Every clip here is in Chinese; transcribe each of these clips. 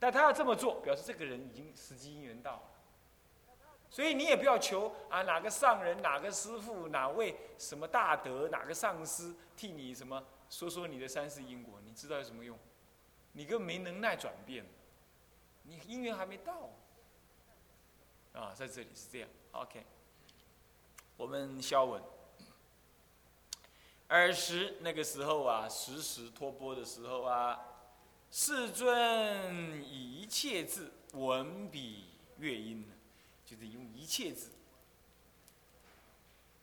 但他要这么做，表示这个人已经时机因缘到了。所以你也不要求啊，哪个上人、哪个师傅、哪位什么大德、哪个上师替你什么说说你的三世因果，你知道有什么用？你根本没能耐转变，你因缘还没到。啊，在这里是这样。OK，我们消文。尔时那个时候啊，时时托钵的时候啊，世尊以一切字文笔乐音，就是用一切字，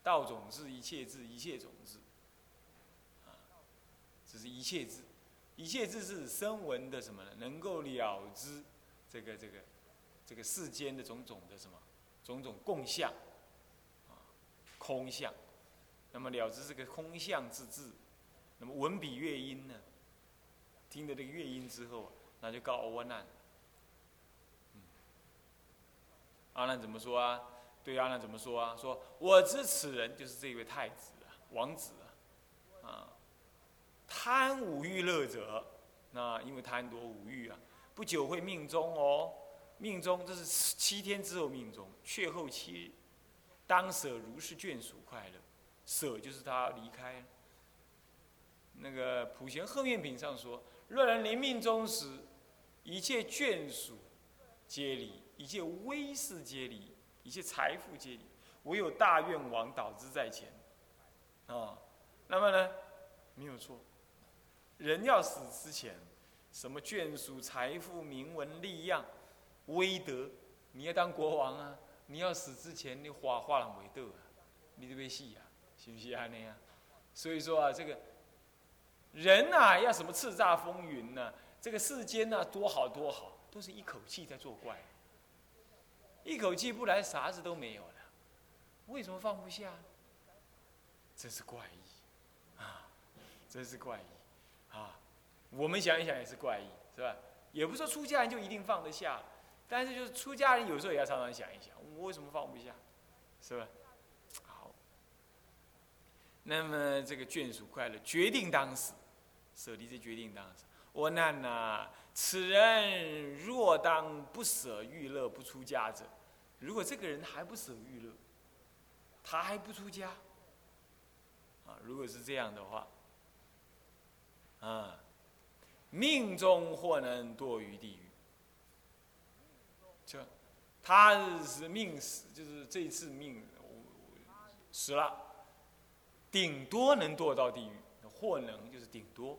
道种字、一切字、一切种字，啊，这是一切字，一切字是声闻的什么呢？能够了知这个这个这个世间的种种的什么种种共相，啊，空相。那么了知这个空相之智，那么文笔乐音呢？听了这个乐音之后，那就告阿难。阿难怎么说啊？对阿难怎么说啊？说我知此人就是这位太子啊，王子啊，啊，贪五欲乐者，那因为贪多五欲啊，不久会命中哦，命中这是七天之后命中，却后七日，当舍如是眷属快乐。舍就是他离开。那个普贤贺愿品上说：若人临命终时，一切眷属皆离，一切威势皆离，一切财富皆离，唯有大愿王导之在前。啊，那么呢，没有错。人要死之前，什么眷属、财富、名闻、利养、威德，你要当国王啊！你要死之前，你花花人为德啊！你得被死啊！是不是安尼啊？所以说啊，这个人呐，要什么叱咤风云呢？这个世间呢，多好多好，都是一口气在作怪。一口气不来啥子都没有了，为什么放不下？真是怪异啊！真是怪异啊！我们想一想也是怪异，是吧？也不说出家人就一定放得下，但是就是出家人有时候也要常常想一想，我为什么放不下？是吧？好那么这个眷属快乐，决定当时，舍离这决定当时。我难呐，此人若当不舍欲乐不出家者，如果这个人还不舍欲乐，他还不出家，啊，如果是这样的话，啊，命中或能堕于地狱。就他是命死，就是这次命死了。顶多能堕到地狱，或能就是顶多，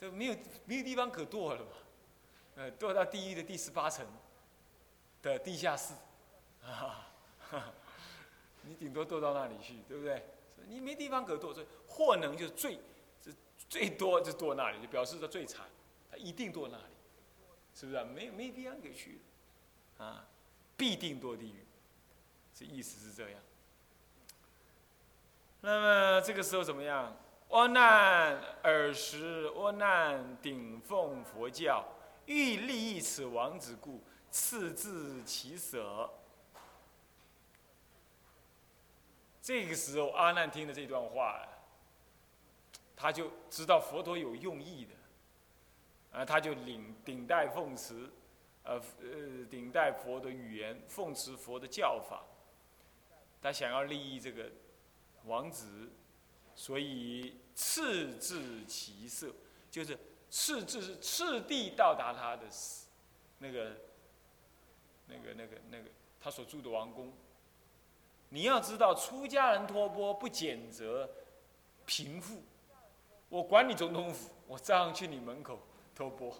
这没有没有地方可堕了嘛？呃，堕到地狱的第十八层的地下室，啊，你顶多堕到那里去，对不对？你没地方可堕，所以或能就是最，是最多就堕那里，就表示说最惨，他一定堕那里，是不是啊？没没地方可去，啊，必定堕地狱，这意思是这样。那么这个时候怎么样？阿难尔时，阿难顶奉佛教，欲利益此王子故，赐自其舍。这个时候，阿难听了这段话，他就知道佛陀有用意的，啊，他就领顶戴奉持，呃呃，顶戴佛的语言，奉持佛的教法，他想要利益这个。王子，所以次至其色，就是次至是次第到达他的那个、那个、那个、那个他所住的王宫。你要知道，出家人托钵不谴责贫富，我管你总统府，我照样去你门口托钵，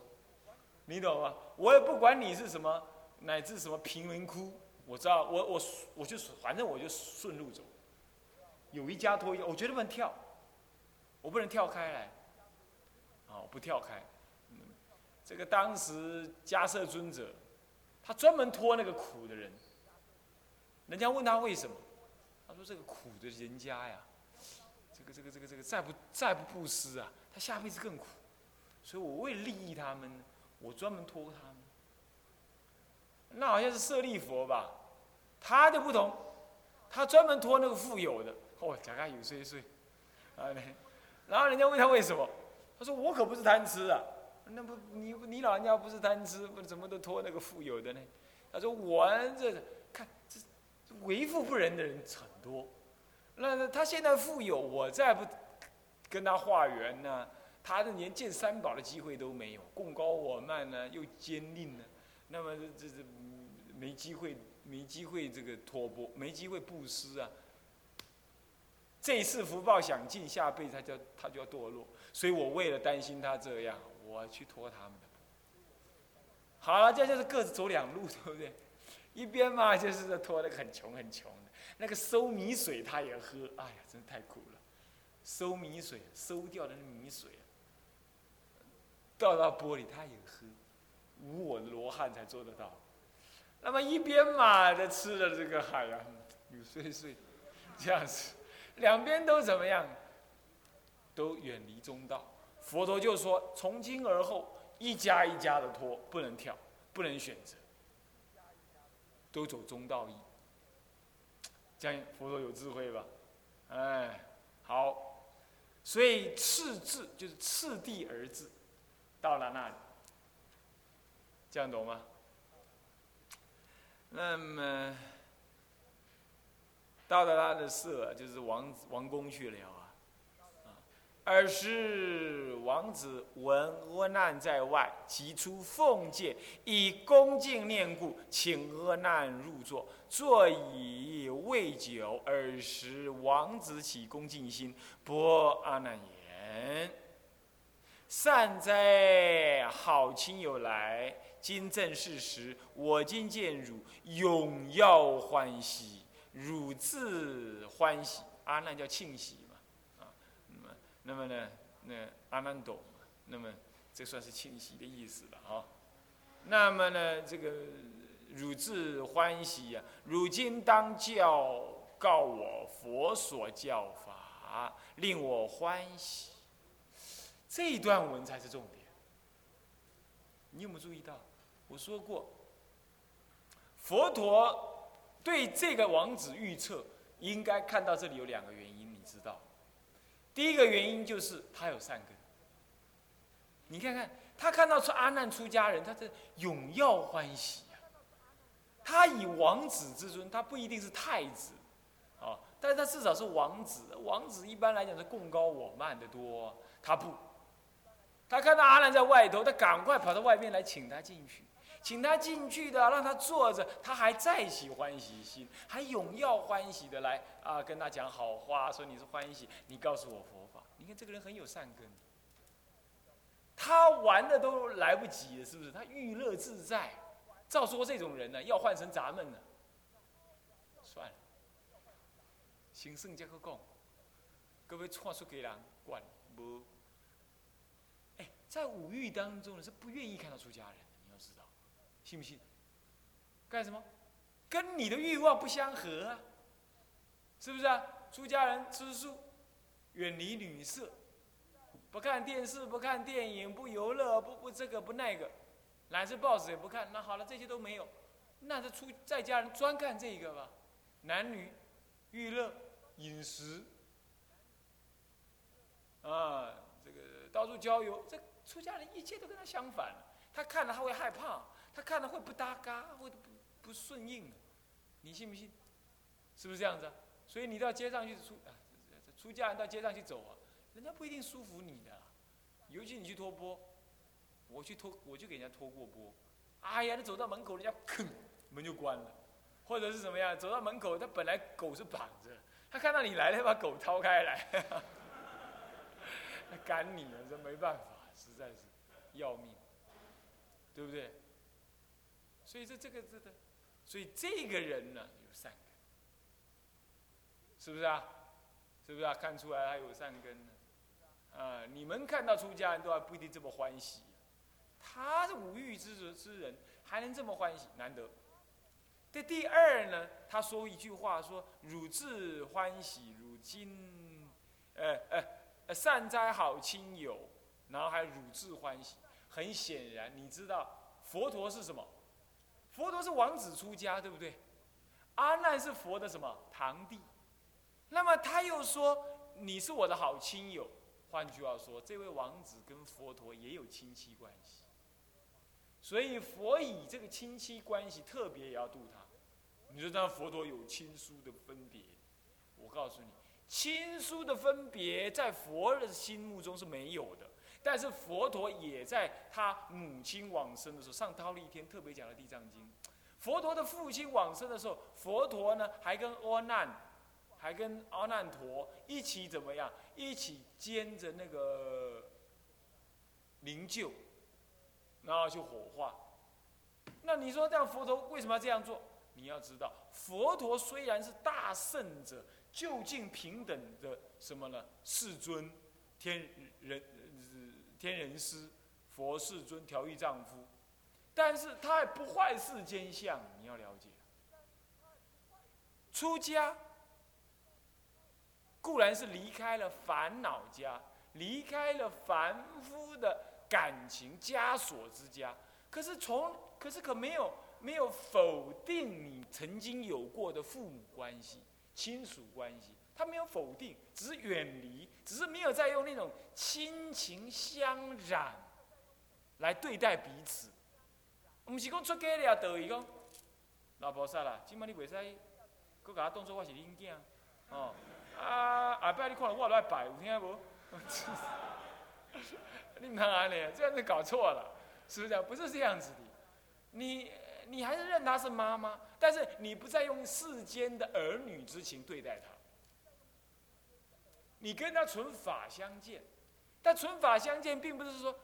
你懂吗？我也不管你是什么，乃至什么贫民窟，我知道，我我我就反正我就顺路走。有一家托一，我绝对不能跳，我不能跳开来，啊，不跳开。这个当时迦摄尊者，他专门托那个苦的人。人家问他为什么，他说这个苦的人家呀，这个这个这个这个再不再不布施啊，他下辈子更苦，所以我为利益他们，我专门托他们。那好像是舍利佛吧，他就不同，他专门托那个富有的。哦，假假有岁岁，啊，然后人家问他为什么，他说我可不是贪吃啊，那不你你老人家不是贪吃，不怎么都托那个富有的呢？他说我这看这为富不仁的人很多，那他现在富有，我再不跟他化缘呢，他的连见三宝的机会都没有，供高我慢呢，又坚定呢，那么这这没机会没机会这个托钵，没机会布施啊。这一次福报享尽，下辈子他就他就要堕落，所以我为了担心他这样，我去拖他们的。好了，这就是各自走两路，对不对？一边嘛就是拖那个很穷很穷的，那个收米水他也喝，哎呀，真的太苦了。收米水，收掉的那米水，倒到玻璃他也喝，无我的罗汉才做得到。那么一边嘛在吃了这个海洋，有碎碎，这样子。两边都怎么样？都远离中道。佛陀就说：从今而后，一家一家的拖，不能跳，不能选择，都走中道义。这样佛陀有智慧吧？哎，好。所以次至就是次第而至，到了那里，这样懂吗？那么。到了他的舍，就是王王宫去了啊。尔时王子闻阿难在外，即出奉戒，以恭敬念故，请阿难入座。坐以未久，尔时王子起恭敬心，拨阿难言：“善哉，好亲友来，今正是时，我今见汝，永要欢喜。”汝自欢喜，阿难叫庆喜嘛，啊，那么，那么呢，那阿难懂，那么这算是庆喜的意思了啊。那么呢，这个汝自欢喜呀，汝今当教告我佛所教法，令我欢喜。这一段文才是重点。你有没有注意到？我说过，佛陀。对这个王子预测，应该看到这里有两个原因，你知道？第一个原因就是他有善根。你看看，他看到出阿难出家人，他这永耀欢喜呀。他以王子之尊，他不一定是太子，啊，但是他至少是王子。王子一般来讲是贡高我慢的多，他不。他看到阿难在外头，他赶快跑到外面来请他进去。请他进去的，让他坐着，他还再起欢喜心，还永耀欢喜的来啊，跟他讲好话，说你是欢喜，你告诉我佛法。你看这个人很有善根，他玩的都来不及了，是不是？他娱乐自在。照说这种人呢，要换成咱们呢，算了，行圣加个讲，各位错出给人管不？哎，在五欲当中呢，是不愿意看到出家人。信不信？干什么？跟你的欲望不相合啊，是不是啊？出家人吃素，远离女色，不看电视，不看电影，不游乐，不不这个不那个，乃至报纸也不看。那好了，这些都没有，那他出在家人专看这个吧？男女娱乐、饮食啊，这个到处郊游，这出家人一切都跟他相反。他看了他会害怕。他看了会不搭嘎，会不不顺应，你信不信？是不是这样子？所以你到街上去出啊，出家人到街上去走啊，人家不一定舒服你的，尤其你去托钵，我去托，我就给人家托过钵，哎呀，你走到门口，人家吭门就关了，或者是怎么样？走到门口，他本来狗是绑着，他看到你来了，把狗掏开来，赶你了，这没办法，实在是要命，对不对？所以这这个这个，所以这个人呢有善根，是不是啊？是不是啊？看出来他有善根呢？啊，你们看到出家人都还不一定这么欢喜，他是五欲之之人，还能这么欢喜，难得。这第二呢，他说一句话说：“汝自欢喜，汝今，呃呃，善哉好亲友。”然后还汝自欢喜。很显然，你知道佛陀是什么？佛陀是王子出家，对不对？阿难是佛的什么堂弟？那么他又说你是我的好亲友，换句话说，这位王子跟佛陀也有亲戚关系，所以佛以这个亲戚关系特别也要度他。你说这佛陀有亲疏的分别？我告诉你，亲疏的分别在佛的心目中是没有的。但是佛陀也在他母亲往生的时候，上忉利天特别讲了《地藏经》。佛陀的父亲往生的时候，佛陀呢还跟阿难，还跟阿难陀一起怎么样？一起兼着那个灵柩，然后去火化。那你说这样佛陀为什么要这样做？你要知道，佛陀虽然是大圣者，究竟平等的什么呢？世尊，天人，天人师，佛世尊，调御丈夫，但是他也不坏世间相，你要了解。出家固然是离开了烦恼家，离开了凡夫的感情枷锁之家，可是从，可是可没有。没有否定你曾经有过的父母关系、亲属关系，他没有否定，只是远离，只是没有再用那种亲情相染来对待彼此。唔是讲出家了等于讲老菩萨啦，今麦你袂使，佮甲我当作我是恁囝，哦，啊阿伯你看到我都爱拜，有听无？你哪安尼？这样子搞错了，是不是这样？不是这样子的，你。你还是认她是妈妈，但是你不再用世间的儿女之情对待她。你跟他存法相见，但存法相见并不是说，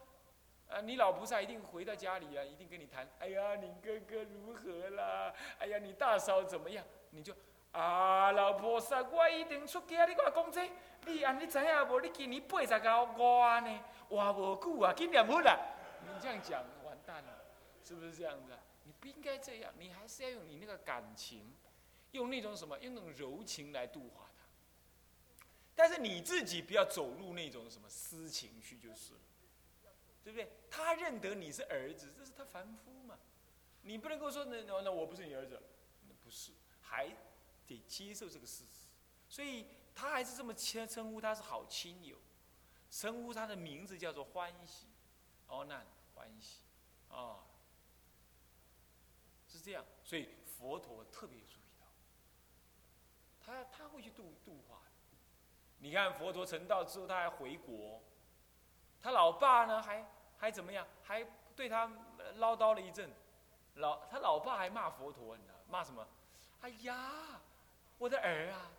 啊，你老菩萨一定回到家里啊，一定跟你谈，哎呀，你哥哥如何啦？哎呀，你大嫂怎么样？你就啊，老菩萨，我一定出家，你跟我讲这，你啊，你知影无？你今年八十高我呢，活无久啊，今年好啦。你这样讲，完蛋了，是不是这样子？你不应该这样，你还是要用你那个感情，用那种什么，用那种柔情来度化。但是你自己不要走入那种什么私情去就是了，对不对？他认得你是儿子，这是他凡夫嘛。你不能够说那那那我不是你儿子，那不是，还得接受这个事实。所以他还是这么称称呼他是好亲友，称呼他的名字叫做欢喜，哦难欢喜，啊。是这样，所以佛陀特别注意到，他他会去度度化。你看佛陀成道之后，他还回国，他老爸呢还还怎么样？还对他唠叨了一阵，老他老爸还骂佛陀，你知道骂什么？哎呀，我的儿啊，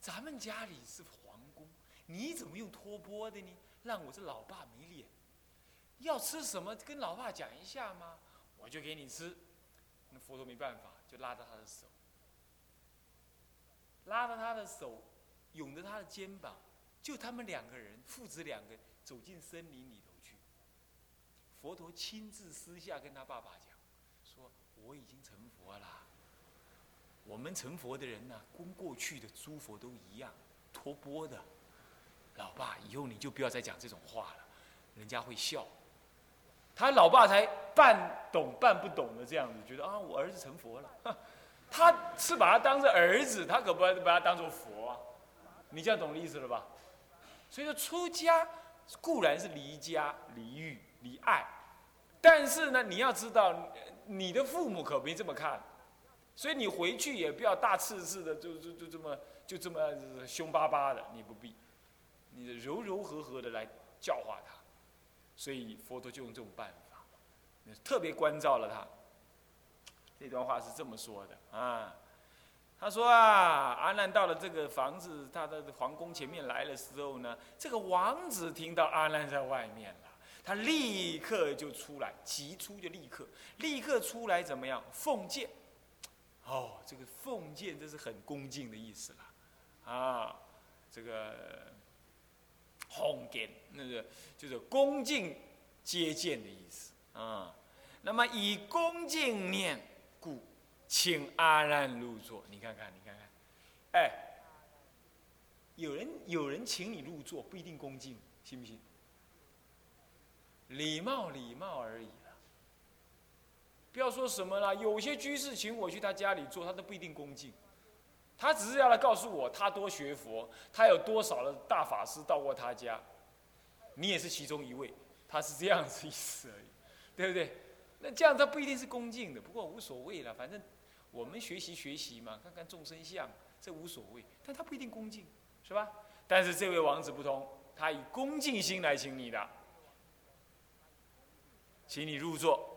咱们家里是皇宫，你怎么用托钵的呢？让我这老爸没脸。要吃什么，跟老爸讲一下吗？我就给你吃。那佛陀没办法，就拉着他的手，拉着他的手，拥着他的肩膀，就他们两个人父子两个走进森林里头去。佛陀亲自私下跟他爸爸讲，说我已经成佛了。我们成佛的人呢，跟过去的诸佛都一样，托钵的。老爸，以后你就不要再讲这种话了，人家会笑。他老爸才半懂半不懂的这样子，觉得啊，我儿子成佛了。他是把他当成儿子，他可不把他当做佛。你这样懂意思了吧？所以说出家固然是离家、离欲、离爱，但是呢，你要知道，你的父母可没这么看，所以你回去也不要大刺刺的，就就就这么就这么凶巴巴的，你不必，你柔柔和和的来教化他。所以佛陀就用这种办法，特别关照了他。这段话是这么说的啊，他说啊，阿难到了这个房子，他的皇宫前面来的时候呢，这个王子听到阿难在外面了，他立刻就出来，急出就立刻，立刻出来怎么样？奉见。哦，这个奉见这是很恭敬的意思了，啊，这个。奉见，那个就是恭敬接见的意思啊。那么以恭敬念，请阿难入座。你看看，你看看，哎，有人有人请你入座，不一定恭敬，信不信？礼貌礼貌而已了。不要说什么了，有些居士请我去他家里坐，他都不一定恭敬。他只是要来告诉我他多学佛，他有多少的大法师到过他家，你也是其中一位，他是这样子意思而已，对不对？那这样他不一定是恭敬的，不过无所谓了，反正我们学习学习嘛，看看众生相，这无所谓。但他不一定恭敬，是吧？但是这位王子不同，他以恭敬心来请你的，请你入座。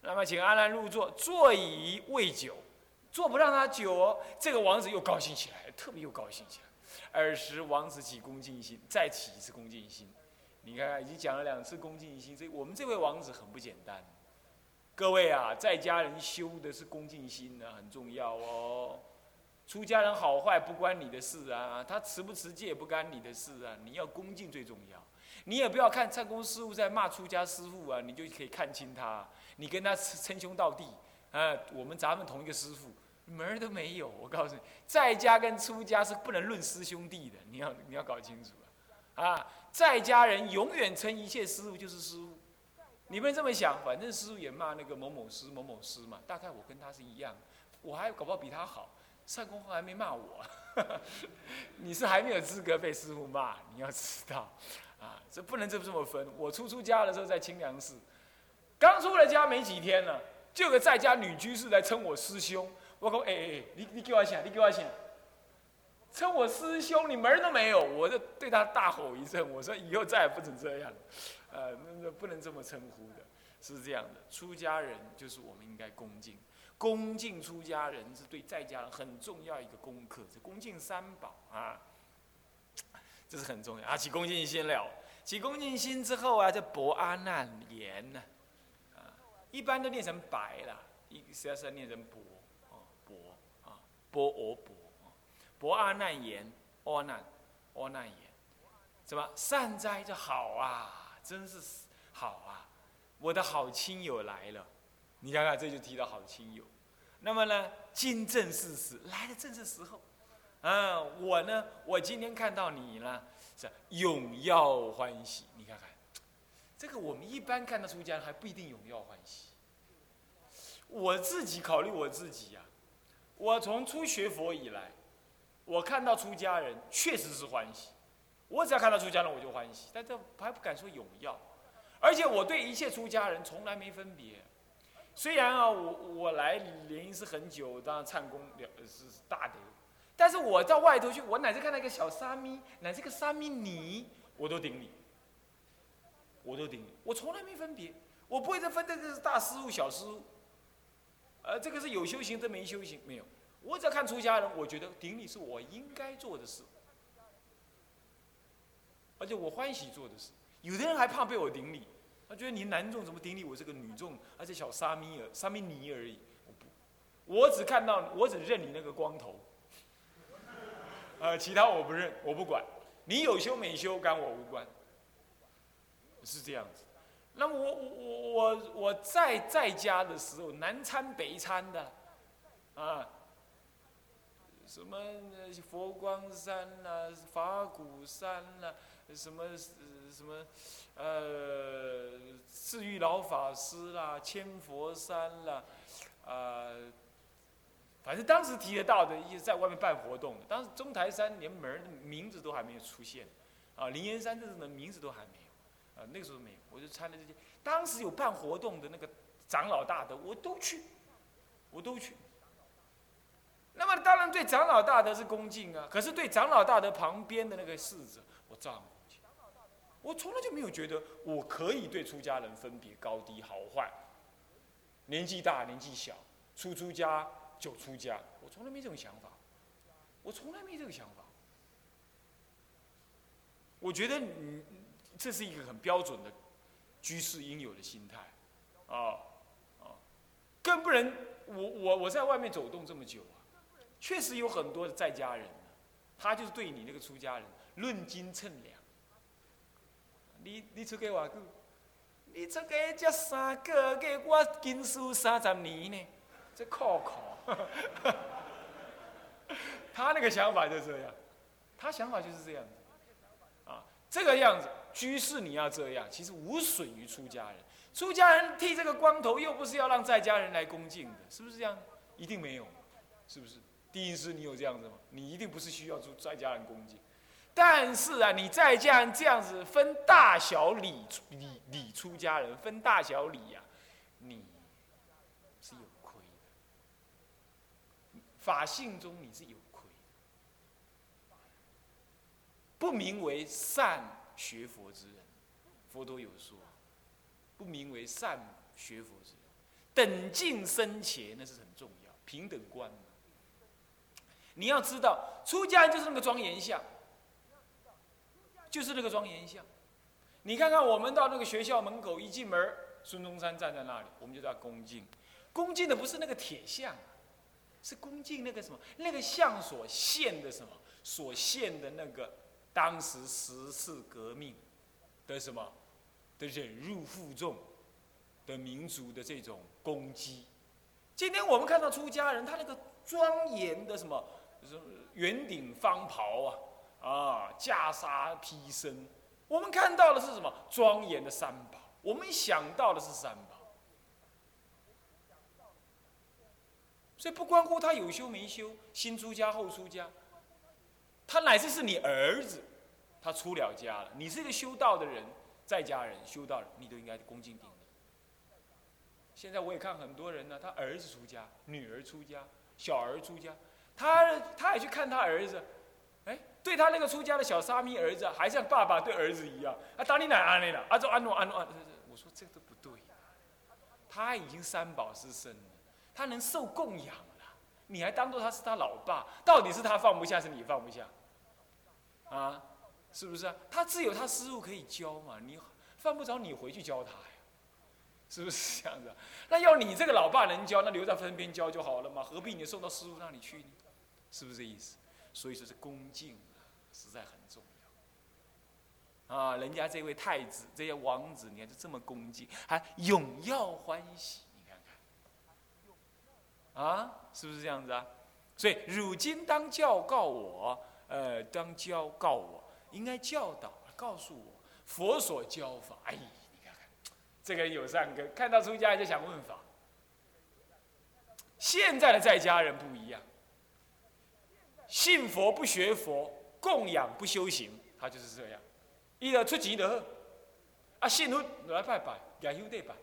那么请阿难入座，座椅未久。坐不让他久哦，这个王子又高兴起来，特别又高兴起来。尔时王子起恭敬心，再起一次恭敬心。你看看，已经讲了两次恭敬心，这我们这位王子很不简单。各位啊，在家人修的是恭敬心呢，很重要哦。出家人好坏不关你的事啊，他持不持戒不干你的事啊，你要恭敬最重要。你也不要看唱功师傅在骂出家师傅啊，你就可以看清他，你跟他称兄道弟啊，我们咱们同一个师傅。门儿都没有，我告诉你，在家跟出家是不能论师兄弟的，你要你要搞清楚啊！啊，在家人永远称一切师傅就是师傅，你们这么想，反正师傅也骂那个某某师某某师嘛，大概我跟他是一样，我还搞不好比他好，上公还没骂我，你是还没有资格被师傅骂，你要知道，啊，这不能这么这么分。我初出家的时候在清凉寺，刚出了家没几天呢，就有个在家女居士来称我师兄。我讲，哎哎哎，你你给我钱？你给我啥？称我师兄，你门儿都没有！我就对他大吼一声，我说以后再也不准这样，呃，那那不能这么称呼的，是这样的。出家人就是我们应该恭敬，恭敬出家人是对在家人很重要一个功课，是恭敬三宝啊，这是很重要啊。起恭敬心了，起恭敬心之后啊，这博阿难言呢，啊，一般都念成白了，一实际上念成博。波罗波，博阿难言，阿难，阿难言，什么善哉？这好啊，真是好啊！我的好亲友来了，你看看，这就提到好亲友。那么呢，今正是时，来的正是时候。嗯，我呢，我今天看到你呢，是永耀欢喜。你看看，这个我们一般看到出家人还不一定永耀欢喜。我自己考虑我自己呀。我从初学佛以来，我看到出家人确实是欢喜，我只要看到出家人我就欢喜，但这还不敢说永耀，而且我对一切出家人从来没分别。虽然啊，我我来莲因寺很久，当然唱功了是大的，但是我到外头去，我乃至看到一个小沙弥，乃至个沙弥尼，我都顶你，我都顶你，我从来没分别，我不会再分这个是大师傅小师傅。呃，这个是有修行，这没修行，没有。我只要看出家人，我觉得顶礼是我应该做的事，而且我欢喜做的事。有的人还怕被我顶礼，他觉得你男众怎么顶礼我这个女众，而且小沙弥尔、沙弥尼而已。我不，我只看到，我只认你那个光头，呃，其他我不认，我不管。你有修没修，跟我无关，是这样子。那么我我我我在在家的时候，南参北参的，啊，什么佛光山啦、法鼓山啦，什么什么呃，智玉老法师啦、千佛山啦，啊，反正当时提得到的，一直在外面办活动。当时中台山连门的名字都还没有出现，啊，灵岩山这种的名字都还没有。啊，那个时候没有，我就参加这些。当时有办活动的那个长老大的，我都去，我都去。那么当然对长老大德是恭敬啊，可是对长老大德旁边的那个侍者，我照样恭敬。我从来就没有觉得我可以对出家人分别高低好坏，年纪大年纪小，初出家就出家，我从来没这种想法，我从来没这个想法。我觉得你。这是一个很标准的居士应有的心态，啊啊，更不能我我我在外面走动这么久，确实有很多的在家人，他就是对你那个出家人论斤称两。你你出给我个，你出给这三个给我经书三十年呢，这靠靠，他那个想法就这样，他想法就是这样子，啊，这个样子。居士你要这样，其实无损于出家人。出家人剃这个光头，又不是要让在家人来恭敬的，是不是这样？一定没有，是不是？第一师，你有这样子吗？你一定不是需要出在家人恭敬，但是啊，你在家人这样子分大小礼礼礼出家人分大小礼呀，你是有亏的。法性中你是有亏，不名为善学佛之人，佛都有说，不名为善学佛之人。等敬生前，那是很重要，平等观。你要知道，出家人就是那个庄严相，就是那个庄严相。你看看，我们到那个学校门口一进门，孙中山站在那里，我们就叫恭敬。恭敬的不是那个铁像，是恭敬那个什么，那个像所现的什么，所现的那个当时十次革命的什么的忍辱负重。的民族的这种攻击，今天我们看到出家人，他那个庄严的什么，就是圆顶方袍啊，啊，袈裟披身，我们看到的是什么？庄严的三宝，我们想到的是三宝，所以不关乎他有修没修，新出家后出家，他乃至是你儿子，他出了家了，你是一个修道的人，在家人修道人，你都应该恭敬顶礼。现在我也看很多人呢，他儿子出家，女儿出家，小儿出家，他他也去看他儿子，哎，对他那个出家的小沙弥儿子，还像爸爸对儿子一样，啊，打你奶安尼了，啊，就安诺安诺，我说这都不对，他已经三宝师身了，他能受供养了，你还当做他是他老爸，到底是他放不下，是你放不下，啊，是不是啊？他自有他师傅可以教嘛，你犯不着你回去教他呀。是不是这样子？那要你这个老爸能教，那留在身边教就好了嘛？何必你送到师傅那里去呢？是不是这意思？所以说是恭敬啊，实在很重要。啊，人家这位太子、这些王子，你看就这么恭敬，还永耀欢喜，你看看，啊，是不是这样子啊？所以汝今当教告我，呃，当教告我，应该教导告诉我佛所教法，哎。你看看这个有善根，看到出家就想问法。现在的在家人不一样，信佛不学佛，供养不修行，他就是这样。伊就出钱就好，啊信佛来拜拜，也休得拜，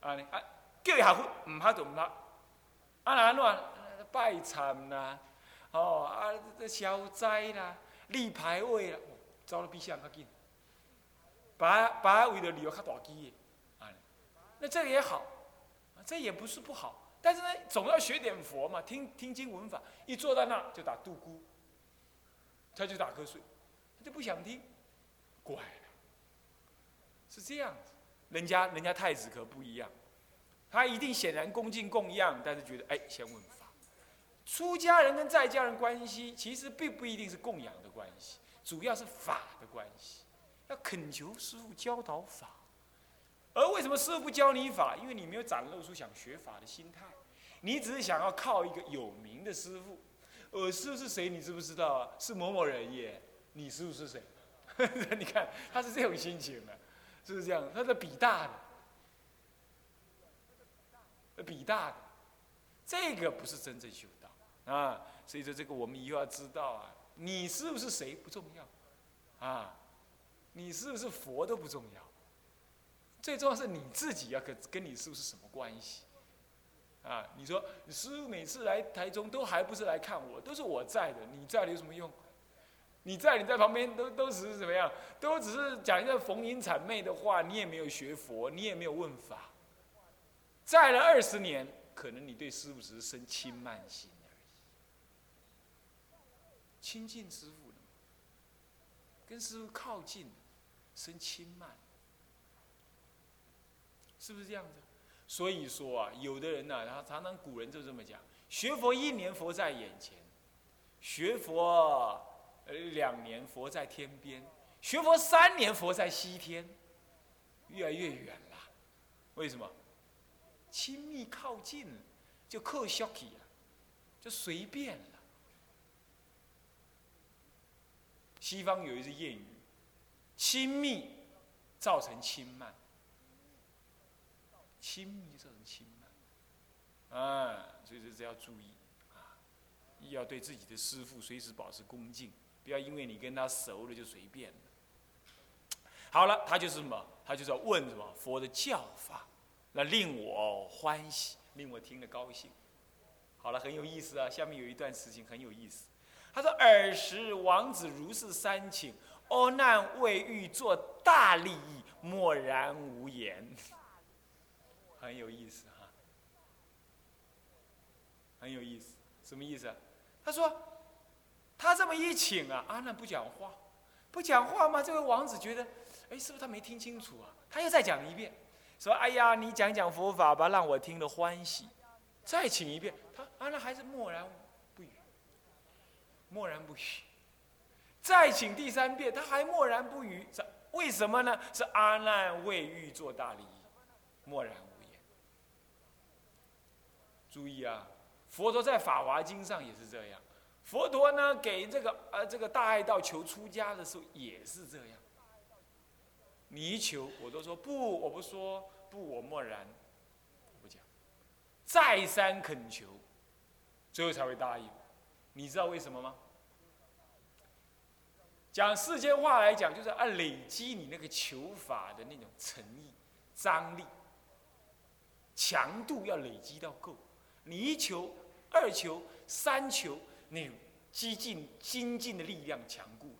啊呢啊叫伊下佛，唔拍就唔拍，啊哪安拜忏啦，哦啊这消灾啦，立牌位啦，走了比谁较紧，把把为了理由较大机的。啊那这个也好，这也不是不好，但是呢，总要学点佛嘛，听听经闻法，一坐在那就打杜姑，他就打瞌睡，他就不想听，怪了，是这样子。人家人家太子可不一样，他一定显然恭敬供养，但是觉得哎，先问法。出家人跟在家人关系，其实并不一定是供养的关系，主要是法的关系，要恳求师父教导法。而为什么师傅不教你法？因为你没有展露出想学法的心态，你只是想要靠一个有名的师傅。我师傅是谁？你知不知道啊？是某某人耶。你师傅是谁？你看他是这种心情的，是不是这样？他是比大的，比大的，这个不是真正修道啊。所以说这个我们以后要知道啊，你师傅是谁不重要啊，你是不是佛都不重要。最重要是你自己要跟跟你师傅是什么关系，啊？你说师傅每次来台中都还不是来看我，都是我在的，你在了有什么用？你在你在旁边都都只是怎么样？都只是讲一个逢迎谄媚的话，你也没有学佛，你也没有问法。在了二十年，可能你对师傅只是生轻慢心而已。亲近师傅跟师傅靠近，生轻慢。是不是这样子？所以说啊，有的人呢，他常常古人就这么讲：学佛一年，佛在眼前；学佛呃两年，佛在天边；学佛三年，佛在西天。越来越远了，为什么？亲密靠近就克消气了，就随便了。西方有一句谚语：亲密造成轻慢。亲密造成轻慢，啊，所以这这要注意啊。要对自己的师父随时保持恭敬，不要因为你跟他熟了就随便了。好了，他就是什么？他就是要问什么佛的教法，那令我欢喜，令我听了高兴。好了，很有意思啊。下面有一段事情很有意思。他说：“尔时王子如是三请，阿难未欲做大利益，默然无言。”很有意思哈，很有意思。什么意思？他说：“他这么一请啊，阿难不讲话，不讲话嘛。这位王子觉得。”哎，是不是他没听清楚啊？他又再讲一遍，说：“哎呀，你讲讲佛法吧，让我听了欢喜。”再请一遍，他阿难还是默然不语，默然不语。再请第三遍，他还默然不语。为什么呢？是阿难未欲做大利益，默然无。注意啊，佛陀在《法华经》上也是这样。佛陀呢，给这个呃这个大爱道求出家的时候也是这样。你一求，我都说不，我不说不，我默然，不讲。再三恳求，最后才会答应。你知道为什么吗？讲世间话来讲，就是按累积你那个求法的那种诚意、张力、强度要累积到够。你一求、二求、三求，那激进精进的力量强固。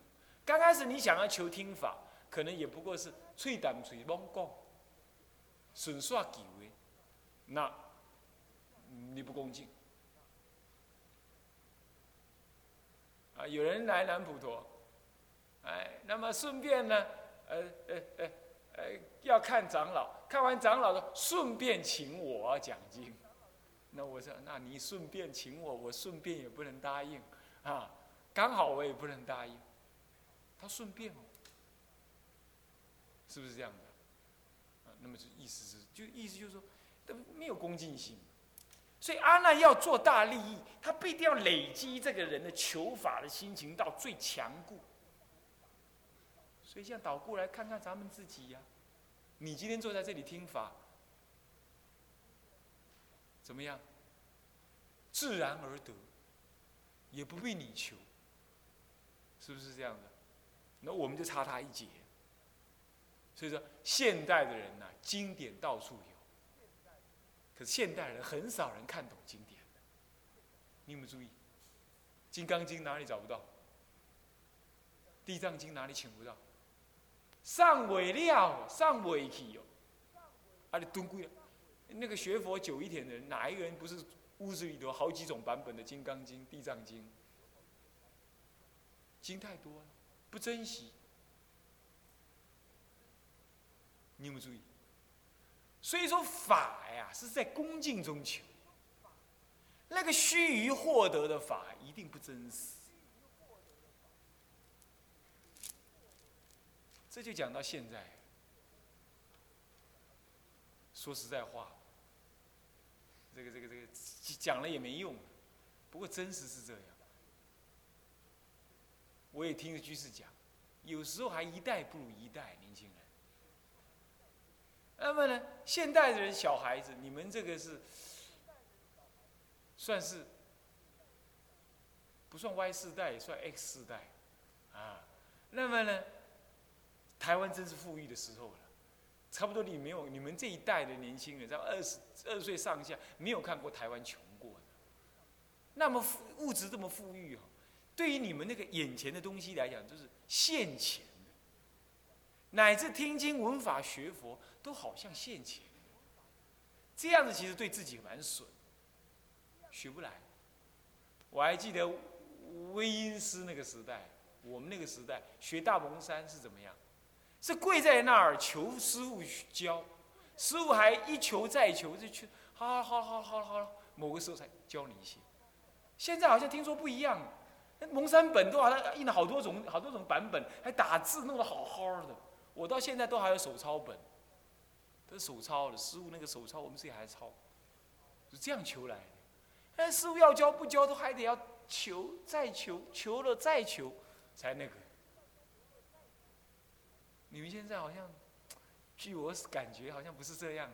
刚开始你想要求听法，可能也不过是。吹胆吹猛讲，顺耍几位，那你不恭敬啊？有人来南普陀，哎，那么顺便呢，呃呃呃呃，要看长老，看完长老的，顺便请我讲经。那我说，那你顺便请我，我顺便也不能答应啊，刚好我也不能答应。他顺便吗？是不是这样的？啊，那么就意思是，就意思就是说，都没有恭敬心。所以阿难要做大利益，他必定要累积这个人的求法的心情到最强固。所以，像倒过来看看咱们自己呀，你今天坐在这里听法，怎么样？自然而得，也不必你求，是不是这样的？那我们就差他一截。所以说，现代的人呐，经典到处有，可是现代人很少人看懂经典。你有没有注意？《金刚经》哪里找不到？《地藏经》哪里请不到？上尾料，上尾去哟，啊，你蹲贵了。那个学佛久一点的人，哪一个人不是屋子里头好几种版本的《金刚经》《地藏经》？经太多了，不珍惜。你有没有注意？所以说法呀，是在恭敬中求。那个须臾获得的法，一定不真实。这就讲到现在。说实在话，这个这个这个讲了也没用。不过真实是这样。我也听着居士讲，有时候还一代不如一代年轻人。那么呢，现代的人小孩子，你们这个是算是不算 Y 世代，也算 X 世代啊。那么呢，台湾真是富裕的时候了，差不多你没有你们这一代的年轻人，在二十二岁上下，没有看过台湾穷过的。那么富物质这么富裕哦，对于你们那个眼前的东西来讲，就是现钱。乃至听经闻法学佛，都好像现钱。这样子其实对自己蛮损，学不来。我还记得微音师那个时代，我们那个时代学大蒙山是怎么样？是跪在那儿求师傅教，师傅还一求再求，就去好好好好好好，某个时候才教你一些。现在好像听说不一样，蒙山本都好像印了好多种好多种版本，还打字弄得好好的。我到现在都还有手抄本，都手抄的。师傅那个手抄，我们自己还抄，是这样求来的。哎，师傅要教不教，都还得要求再求，求了再求，才那个。你们现在好像，据我感觉，好像不是这样。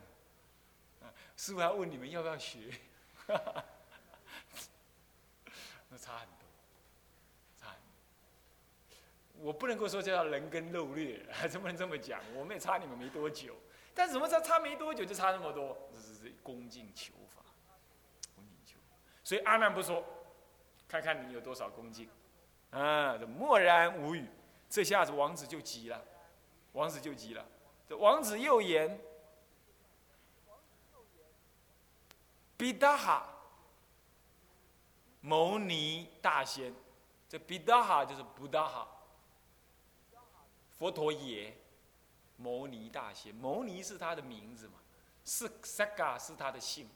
啊，师傅要问你们要不要学，那差很多，差很多。我不能够说叫人跟肉劣，还不能这么讲。我们也差你们没多久，但怎么差差没多久就差那么多？这是恭敬求法，恭敬求。所以阿难不说，看看你有多少恭敬，啊，这默然无语。这下子王子就急了，王子就急了。这王子又言：“比达哈，牟尼大仙。这比达哈就是布达哈，佛陀也。牟尼大仙，牟尼是他的名字嘛？是萨嘎是他的姓，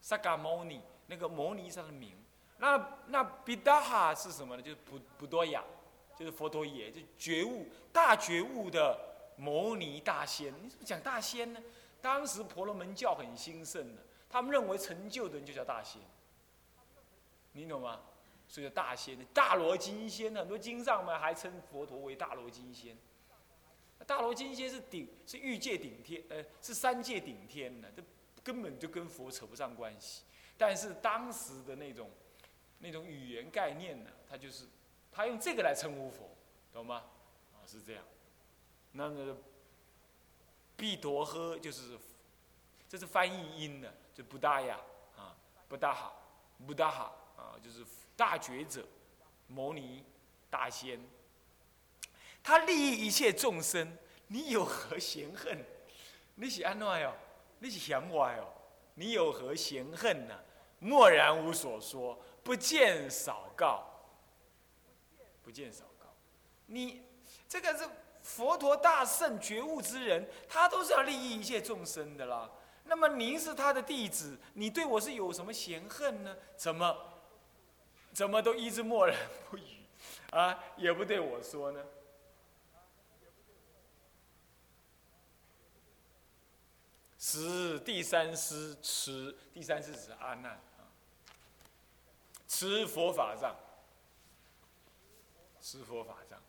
萨嘎牟尼，那个牟尼是他的名。那那比达哈是什么呢？就是普普多雅。”就是佛陀也，就觉悟大觉悟的摩尼大仙。你怎么讲大仙呢？当时婆罗门教很兴盛的，他们认为成就的人就叫大仙。你懂吗？所以叫大仙，大罗金仙，很多经上面还称佛陀为大罗金仙。大罗金仙是顶，是欲界顶天，呃，是三界顶天的，这根本就跟佛扯不上关系。但是当时的那种那种语言概念呢，它就是。他用这个来称呼佛，懂吗？啊，是这样。那个“毕陀诃”就是，这是翻译音的，就不大呀，啊，不大好，不大好，啊，就是大觉者，摩尼大仙。他利益一切众生，你有何嫌恨？你是安怎哟？你是嫌我哟？你有何嫌恨呢？默然无所说，不见少告。不见少高，你这个是佛陀大圣觉悟之人，他都是要利益一切众生的啦。那么您是他的弟子，你对我是有什么嫌恨呢？怎么怎么都一直默然不语啊？也不对我说呢？十第三师持第三师指阿难啊，持佛法藏。持佛法藏，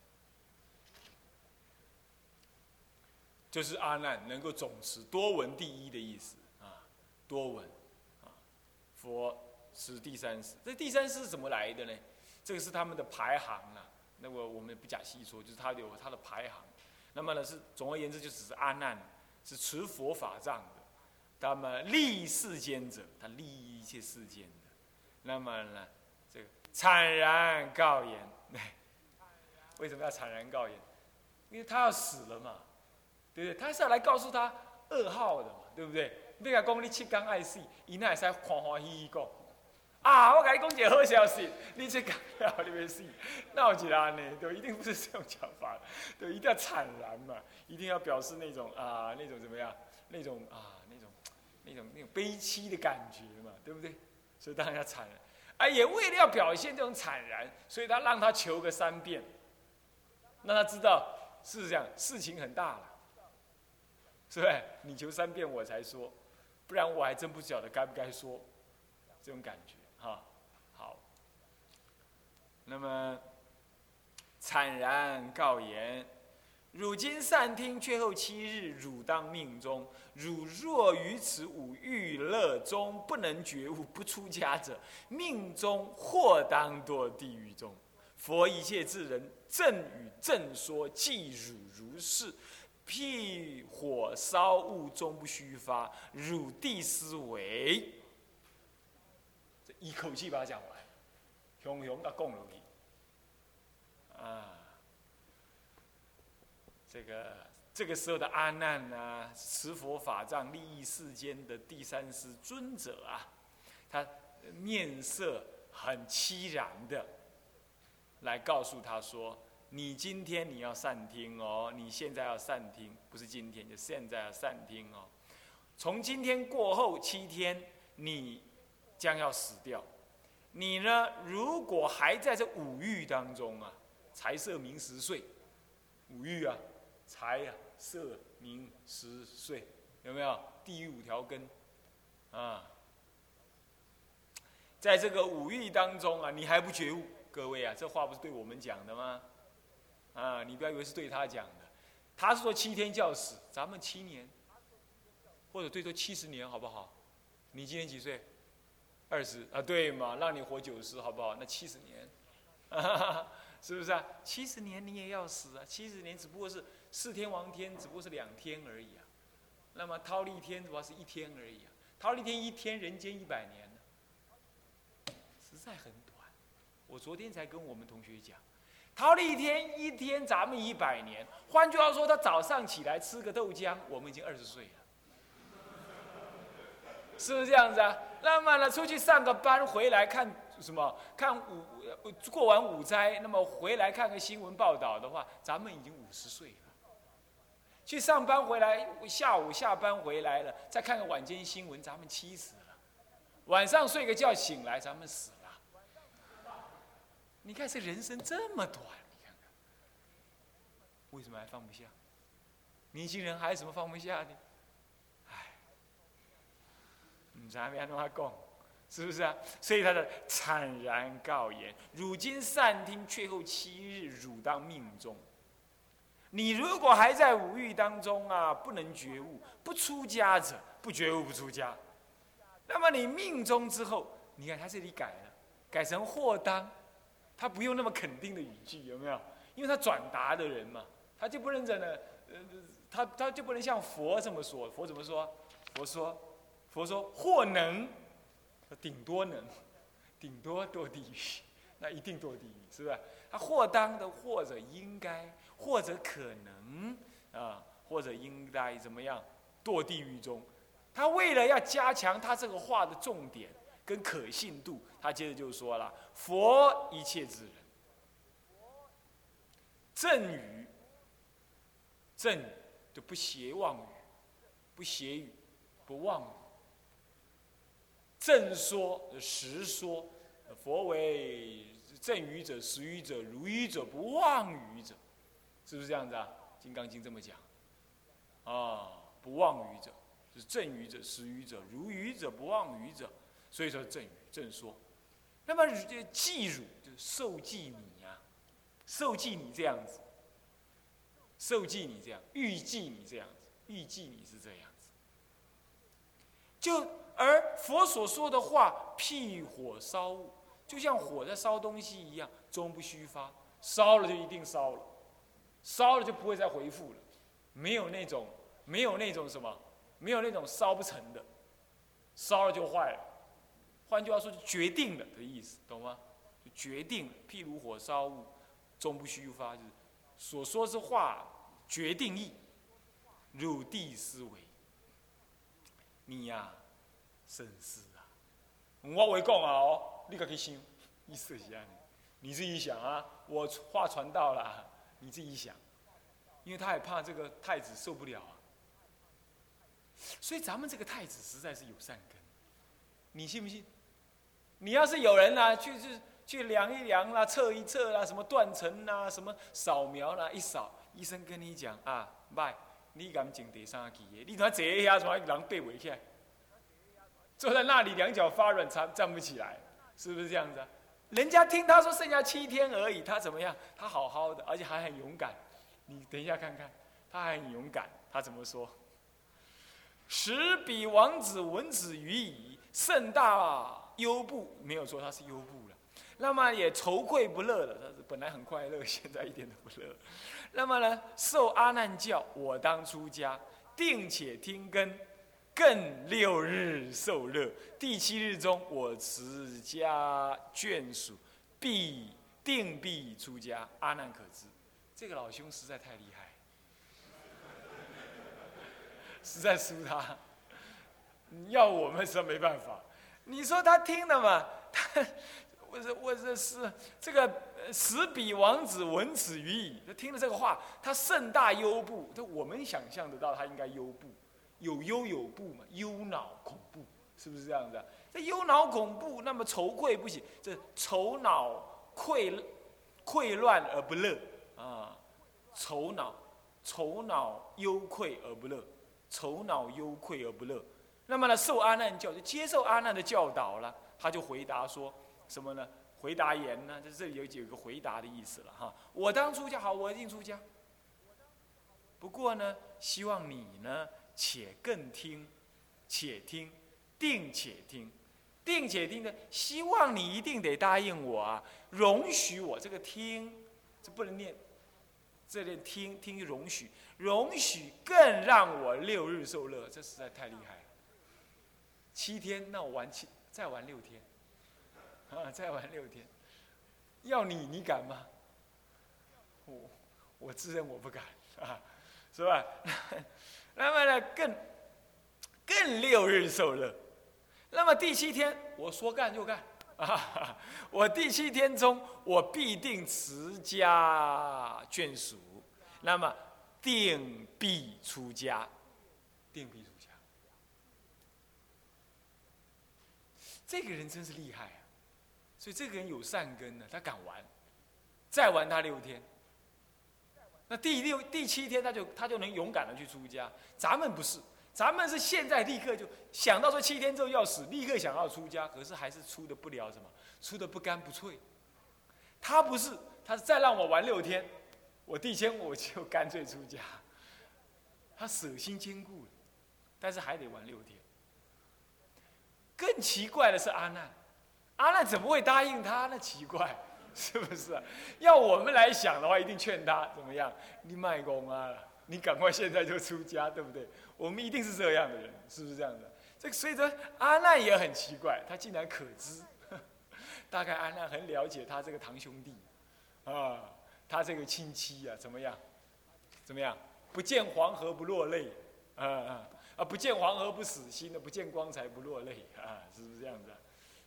就是阿难能够总持多闻第一的意思啊，多闻啊，佛是第三世，这第三世是怎么来的呢？这个是他们的排行啊，那我我们不假细说，就是他有他的排行。那么呢是总而言之，就只是阿难是持佛法藏的，那么利世间者，他利益一切世间的。那么呢，这个惨然告言。为什么要惨然告言？因为他要死了嘛，对不对？他是要来告诉他噩耗的嘛，对不对？你甲讲你七天爱死，伊那会使欢欢喜喜讲啊！我甲你讲一个好消息，你七天了你别死，那有几安呢？就一定不是这种讲法，对，一定要惨然嘛，一定要表示那种啊，那种怎么样？那种啊，那种那种那种悲凄的感觉嘛，对不对？所以当然要惨然。哎，也为了要表现这种惨然，所以他让他求个三遍。让他知道是这样，事情很大了，是不是？你求三遍我才说，不然我还真不晓得该不该说，这种感觉哈。好，那么惨然告言：汝今善听，却后七日，汝当命中。汝若于此五欲乐中不能觉悟，不出家者，命中或当堕地狱中。佛一切智人。正与正说，即汝如是。譬火烧物，终不虚发。汝地思维，这一口气把它讲完，雄雄的共如意。啊，这个这个时候的阿难呢，持佛法藏，利益世间的第三世尊者啊，他面色很凄然的。来告诉他说：“你今天你要善听哦，你现在要善听，不是今天，就现在要善听哦。从今天过后七天，你将要死掉。你呢，如果还在这五欲当中啊，财色名食睡，五欲啊，财啊，色名食睡，有没有？第五条根啊，在这个五欲当中啊，你还不觉悟。”各位啊，这话不是对我们讲的吗？啊，你不要以为是对他讲的。他是说七天教死，咱们七年，或者最多七十年，好不好？你今年几岁？二十啊，对嘛，让你活九十，好不好？那七十年，是不是啊？七十年你也要死啊！七十年只不过是四天王天，只不过是两天而已啊。那么忉利天主要是一天而已啊。忉利天一天，人间一百年呢，实在很短。我昨天才跟我们同学讲，淘了一天一天，咱们一百年。换句话说，他早上起来吃个豆浆，我们已经二十岁了。是不是这样子啊？那么呢，出去上个班回来看什么？看午过完午斋，那么回来看个新闻报道的话，咱们已经五十岁了。去上班回来，下午下班回来了，再看个晚间新闻，咱们七十了。晚上睡个觉醒来，咱们死。你看这人生这么短，你看看，为什么还放不下？年轻人还有什么放不下的？咱们要跟他讲，是不是啊？所以他的惨然告言：汝今善听，却后七日，汝当命中。你如果还在五欲当中啊，不能觉悟，不出家者，不觉悟不出家。那么你命中之后，你看他这里改了，改成或当，他不用那么肯定的语句，有没有？因为他转达的人嘛，他就不能在呢，呃，他他就不能像佛这么说。佛怎么说？佛说。佛说或能，顶多能，顶多堕地狱，那一定堕地狱，是不是？他或当的，或者应该，或者可能啊，或者应该怎么样堕地狱中？他为了要加强他这个话的重点跟可信度，他接着就说了：佛一切之人，正语，正就不邪妄语，不邪语，不妄语。正说实说，佛为正语者、实语者、如语者、不妄语者，是不是这样子啊？《金刚经》这么讲，啊，不妄语者是正语者、实语者、如语者、不妄语者，所以说正语正说。那么祭汝就是受祭你呀，受祭你这样子，受祭你这样，预祭你这样子，欲祭你是这样子，就。而佛所说的话，譬火烧物，就像火在烧东西一样，终不虚发。烧了就一定烧了，烧了就不会再回复了，没有那种，没有那种什么，没有那种烧不成的，烧了就坏了。换句话说，就决定了的意思，懂吗？就决定了，譬如火烧物，终不虚发，就是所说之话决定意，入地思维。你呀。真是啊！我会讲啊哦，你可以想，意思是安你自己想啊。我话传到了，你自己想，因为他也怕这个太子受不了啊。所以咱们这个太子实在是有善根，你信不信？你要是有人啊，去去去量一量啦，测一测啦，什么断层啦，什么扫描啦，一扫，医生跟你讲啊，拜，你敢进第三期的？你怎坐一下，怎人背不起来？坐在那里，两脚发软，站站不起来，是不是这样子？啊人家听他说剩下七天而已，他怎么样？他好好的，而且还很勇敢。你等一下看看，他还很勇敢。他怎么说？时比王子闻子于矣，甚大忧怖。没有说他是忧怖了，那么也愁愧不乐了。他是本来很快乐，现在一点都不乐。那么呢，受阿难教，我当出家，定且听根。更六日受乐，第七日中，我持家眷属，必定必出家。阿难可知，这个老兄实在太厉害，实在输他。要我们是没办法。你说他听了嘛？他，我这我这是这个十比王子闻此语矣。他听了这个话，他甚大忧怖。这我们想象得到，他应该忧怖。有忧有怖嘛？忧恼恐怖，是不是这样子？啊这忧恼恐怖，那么愁愧不行。这愁恼愧愧乱而不乐啊！愁恼愁恼忧愧而不乐，愁恼忧愧而不乐。那么呢，受阿难教就接受阿难的教导了。他就回答说什么呢？回答言呢？在这里有有个回答的意思了哈。我当出家好，我一定出家。不过呢，希望你呢。且更听，且听，定且听，定且听呢，希望你一定得答应我啊，容许我这个听，这不能念，这念听听容许，容许更让我六日受乐，这实在太厉害了。七天，那我玩七，再玩六天，啊，再玩六天，要你你敢吗？我我自认我不敢啊，是吧？那么呢，更更六日受乐。那么第七天，我说干就干啊！我第七天中，我必定持家眷属，那么定必出家，定必出家。这个人真是厉害啊！所以这个人有善根呢，他敢玩，再玩他六天。那第六、第七天，他就他就能勇敢的去出家。咱们不是。咱们是现在立刻就想到说七天之后要死，立刻想要出家，可是还是出的不了什么，出的不干不脆。他不是，他是再让我玩六天，我第天我就干脆出家。他舍心坚固，但是还得玩六天。更奇怪的是阿难，阿难怎么会答应他？那奇怪，是不是？啊要我们来想的话，一定劝他怎么样？你卖公啊！你赶快现在就出家，对不对？我们一定是这样的人，是不是这样的？这个所以说阿难也很奇怪，他竟然可知，大概阿难很了解他这个堂兄弟，啊，他这个亲戚啊，怎么样？怎么样？不见黄河不落泪，啊啊啊！不见黄河不死心的，不见光彩不落泪，啊，是不是这样子？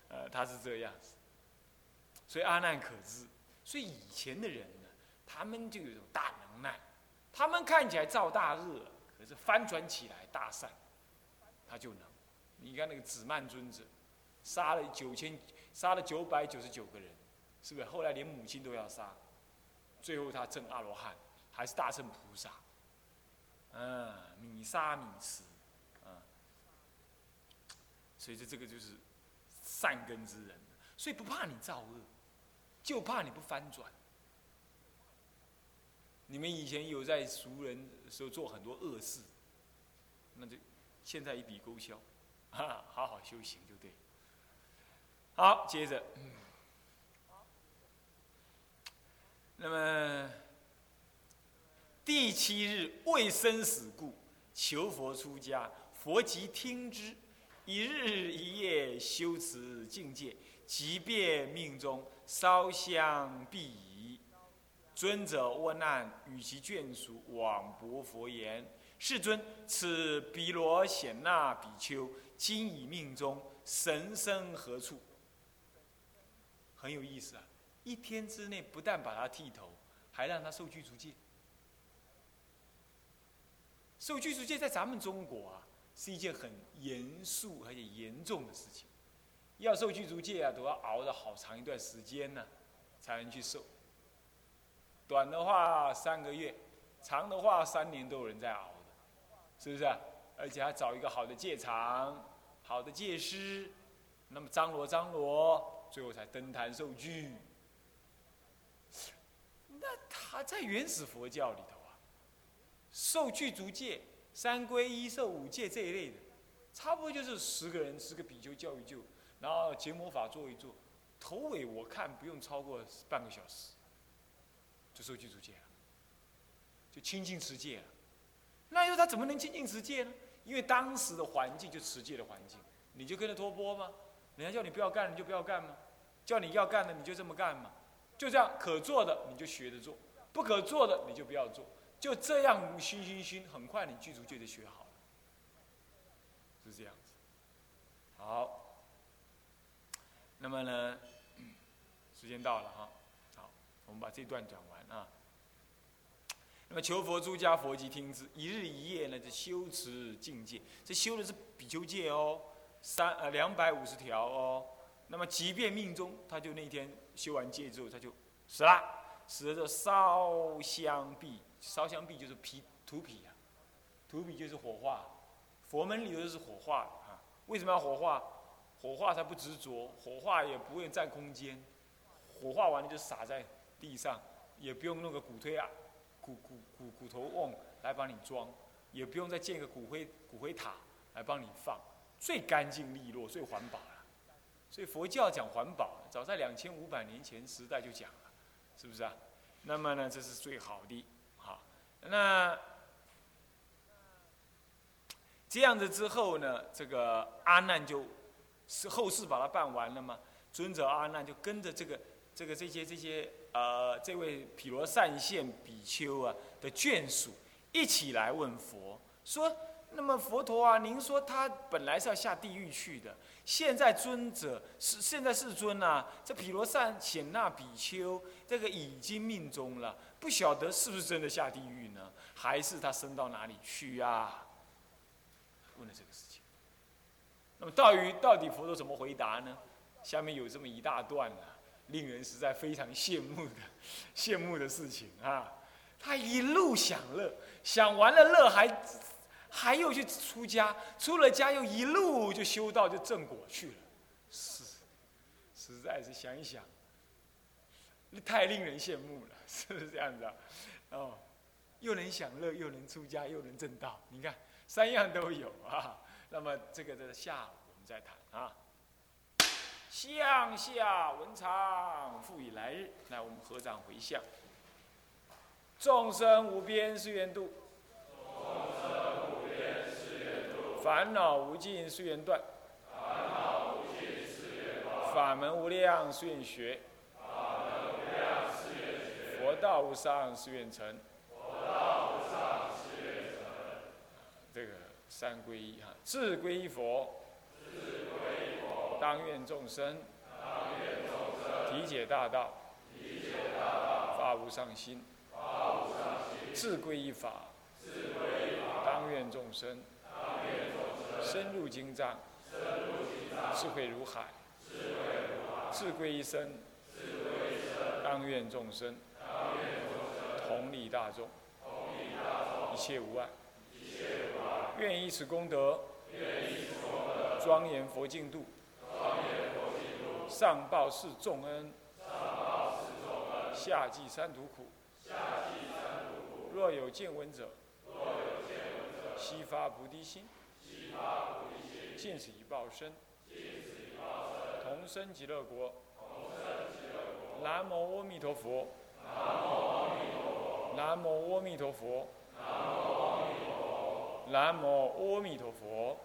呃，他是这样子，所以阿难可知。所以以前的人呢，他们就有种大能耐。他们看起来造大恶，可是翻转起来大善，他就能。你看那个紫曼尊者，杀了九千，杀了九百九十九个人，是不是？后来连母亲都要杀，最后他证阿罗汉，还是大圣菩萨。嗯，米杀米食，啊，所以这这个就是善根之人，所以不怕你造恶，就怕你不翻转。你们以前有在熟人时候做很多恶事，那就现在一笔勾销，哈，好好修行就对。好，接着，那么第七日为生死故求佛出家，佛即听之，一日一夜修持境界，即便命中烧香必以。尊者问难，与其眷属往博佛言：“世尊，此毗罗显那比丘今已命中，神生何处？”很有意思啊！一天之内，不但把他剃头，还让他受具足戒。受具足戒在咱们中国啊，是一件很严肃而且严重的事情。要受具足戒啊，都要熬了好长一段时间呢，才能去受。短的话三个月，长的话三年都有人在熬的，是不是？而且还找一个好的戒场、好的戒师，那么张罗张罗，最后才登坛受具。那他在原始佛教里头啊，受具足戒、三皈依、受五戒这一类的，差不多就是十个人、十个比丘教育就，然后结魔法做一做，头尾我看不用超过半个小时。就受具足戒了，就清净持戒了。那又他怎么能清净持戒呢？因为当时的环境就持戒的环境，你就跟着托钵吗？人家叫你不要干，你就不要干吗？叫你要干的，你就这么干吗？就这样，可做的你就学着做，不可做的你就不要做。就这样熏熏熏，很快你具足戒就学好了，是这样子。好，那么呢，时间到了哈。好我们把这段讲完啊。那么求佛出家，佛即听之。一日一夜呢，就修持境界。这修的是比丘戒哦，三呃两百五十条哦。那么即便命中，他就那天修完戒之后，他就死了。死了之后烧香毕，烧香币就是皮土皮啊，土皮就是火化。佛门里头是火化啊。为什么要火化？火化它不执着，火化也不会占空间。火化完了就撒在。地上也不用弄个骨推啊，骨骨骨骨头瓮来帮你装，也不用再建个骨灰骨灰塔来帮你放，最干净利落，最环保了。所以佛教讲环保，早在两千五百年前时代就讲了，是不是啊？那么呢，这是最好的，那这样子之后呢，这个阿难就是后事把它办完了嘛，尊者阿难就跟着这个这个这些这些呃这位毗罗善现比丘啊的眷属一起来问佛说。那么佛陀啊，您说他本来是要下地狱去的，现在尊者是现在世尊啊，这毗罗善显那比丘这个已经命中了，不晓得是不是真的下地狱呢，还是他升到哪里去呀？问了这个事情。那么到于到底佛陀怎么回答呢？下面有这么一大段啊，令人实在非常羡慕的羡慕的事情啊。他一路享乐，享完了乐还。还又去出家，出了家又一路就修道，就正果去了，是，实在是想一想，太令人羡慕了，是不是这样子啊？哦，又能享乐，又能出家，又能正道，你看三样都有啊。那么这个的下我们再谈啊。向下文长，复以来日，来我们合掌回向。众生无边誓愿度。众生无边誓愿度烦恼无尽，誓愿断；法门无量，誓愿学；道无上誓愿成，道无上誓愿成。这个三归一哈，智归佛，智归佛。当愿众生，当愿众生。体解大道，体解大道。发无上心，发无上心。智归依法，智归依法。当愿众生，当愿众生。深入经藏，深入经藏。智慧如海，智慧如海。智归一生，智归一生。当愿众生。大众，一切无碍，愿以此功德。庄严佛净土，上报四重恩，下济三途苦。若有见闻者，悉发菩提心。尽此一报身，同生极乐国。南无阿弥陀佛。南无阿弥陀佛。